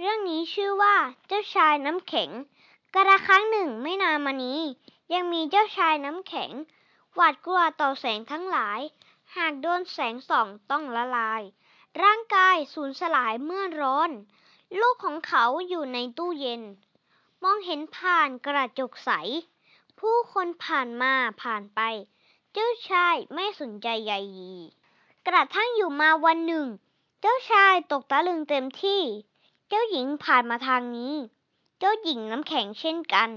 เรื่องนี้ชื่อว่าเจ้าชายน้ำแข็ง กระครั้งหนึ่งไม่นานมานี้ ยังมีเจ้าชายน้ำแข็ง หวาดกลัวต่อแสงทั้งหลาย หากโดนแสงส่องต้องละลาย ร่างกายสูญสลายเมื่อร้อน ลูกของเขาอยู่ในตู้เย็น มองเห็นผ่านกระจกใส ผู้คนผ่านมาผ่านไป เจ้าชายไม่สนใจใยดี กระทั่งอยู่มาวันหนึ่ง เจ้าชายตกตะลึงเต็มที่ เจ้าหญิงผ่านมาทางนี้ เจ้าหญิงน้ำแข็งเช่นกัน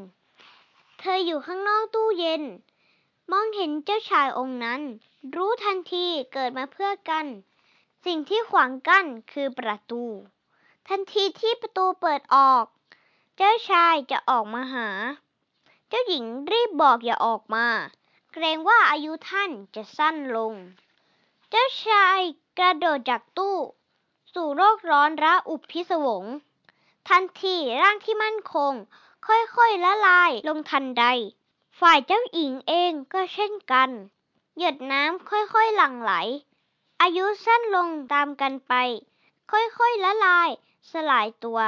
เธออยู่ข้างนอกตู้เย็น มองเห็นเจ้าชายองค์นั้น รู้ทันทีเกิดมาเพื่อกัน สิ่งที่ขวางกั้นคือประตู ทันทีที่ประตูเปิดออก เจ้าชายจะออกมาหา เจ้าหญิงรีบบอกอย่าออกมา เกรงว่าอายุท่านจะสั้นลง เจ้าชายกระโดดจากตู้ สู่โรคร้อนระอุพิศวง ทันทีร่างที่มั่นคง ค่อยๆละลายลงทันใด ฝ่ายเจ้าหญิงเองก็เช่นกัน หยดน้ำค่อยๆหลั่งไหล อายุสั้นลงตามกันไป ค่อยๆละลายสลายตัว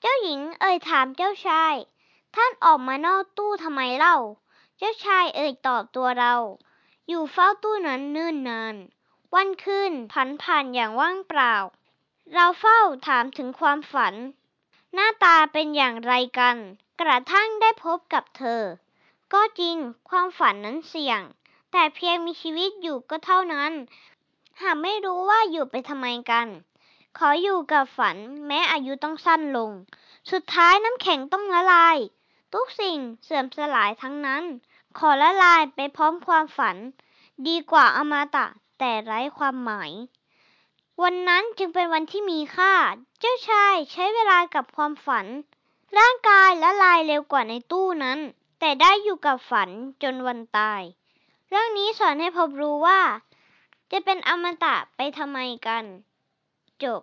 เจ้าหญิงเอ่ยถามเจ้าชาย ท่านออกมานอกตู้ทำไมเล่า เจ้าชายเอ่ยตอบตัวเรา อยู่เฝ้าตู้นั้นเนิ่นนาน วันคืนผันผ่านอย่างว่างเปล่า เราเฝ้าถามถึงความฝัน หน้าตาเป็นอย่างไรกัน กระทั่งได้พบกับเธอ ก็จริงความฝันนั้นเสี่ยง แต่เพียงมีชีวิตอยู่ก็เท่านั้น หากไม่รู้ว่าอยู่ไปทำไมกัน ขออยู่กับฝันแม้อายุต้องสั้นลง สุดท้ายน้ำแข็งต้องละลาย ทุกสิ่งเสื่อมสลายทั้งนั้น ขอละลายไปพร้อมความฝัน ดีกว่าอมตะ แต่ไร้ความหมาย วันนั้นจึงเป็นวันที่มีค่า เจ้าชายใช้เวลากับความฝัน ร่างกายละลายเร็วกว่าในตู้นั้น แต่ได้อยู่กับฝันจนวันตาย เรื่องนี้สอนให้พบรู้ว่า จะเป็นอมตะไปทำไมกัน จบ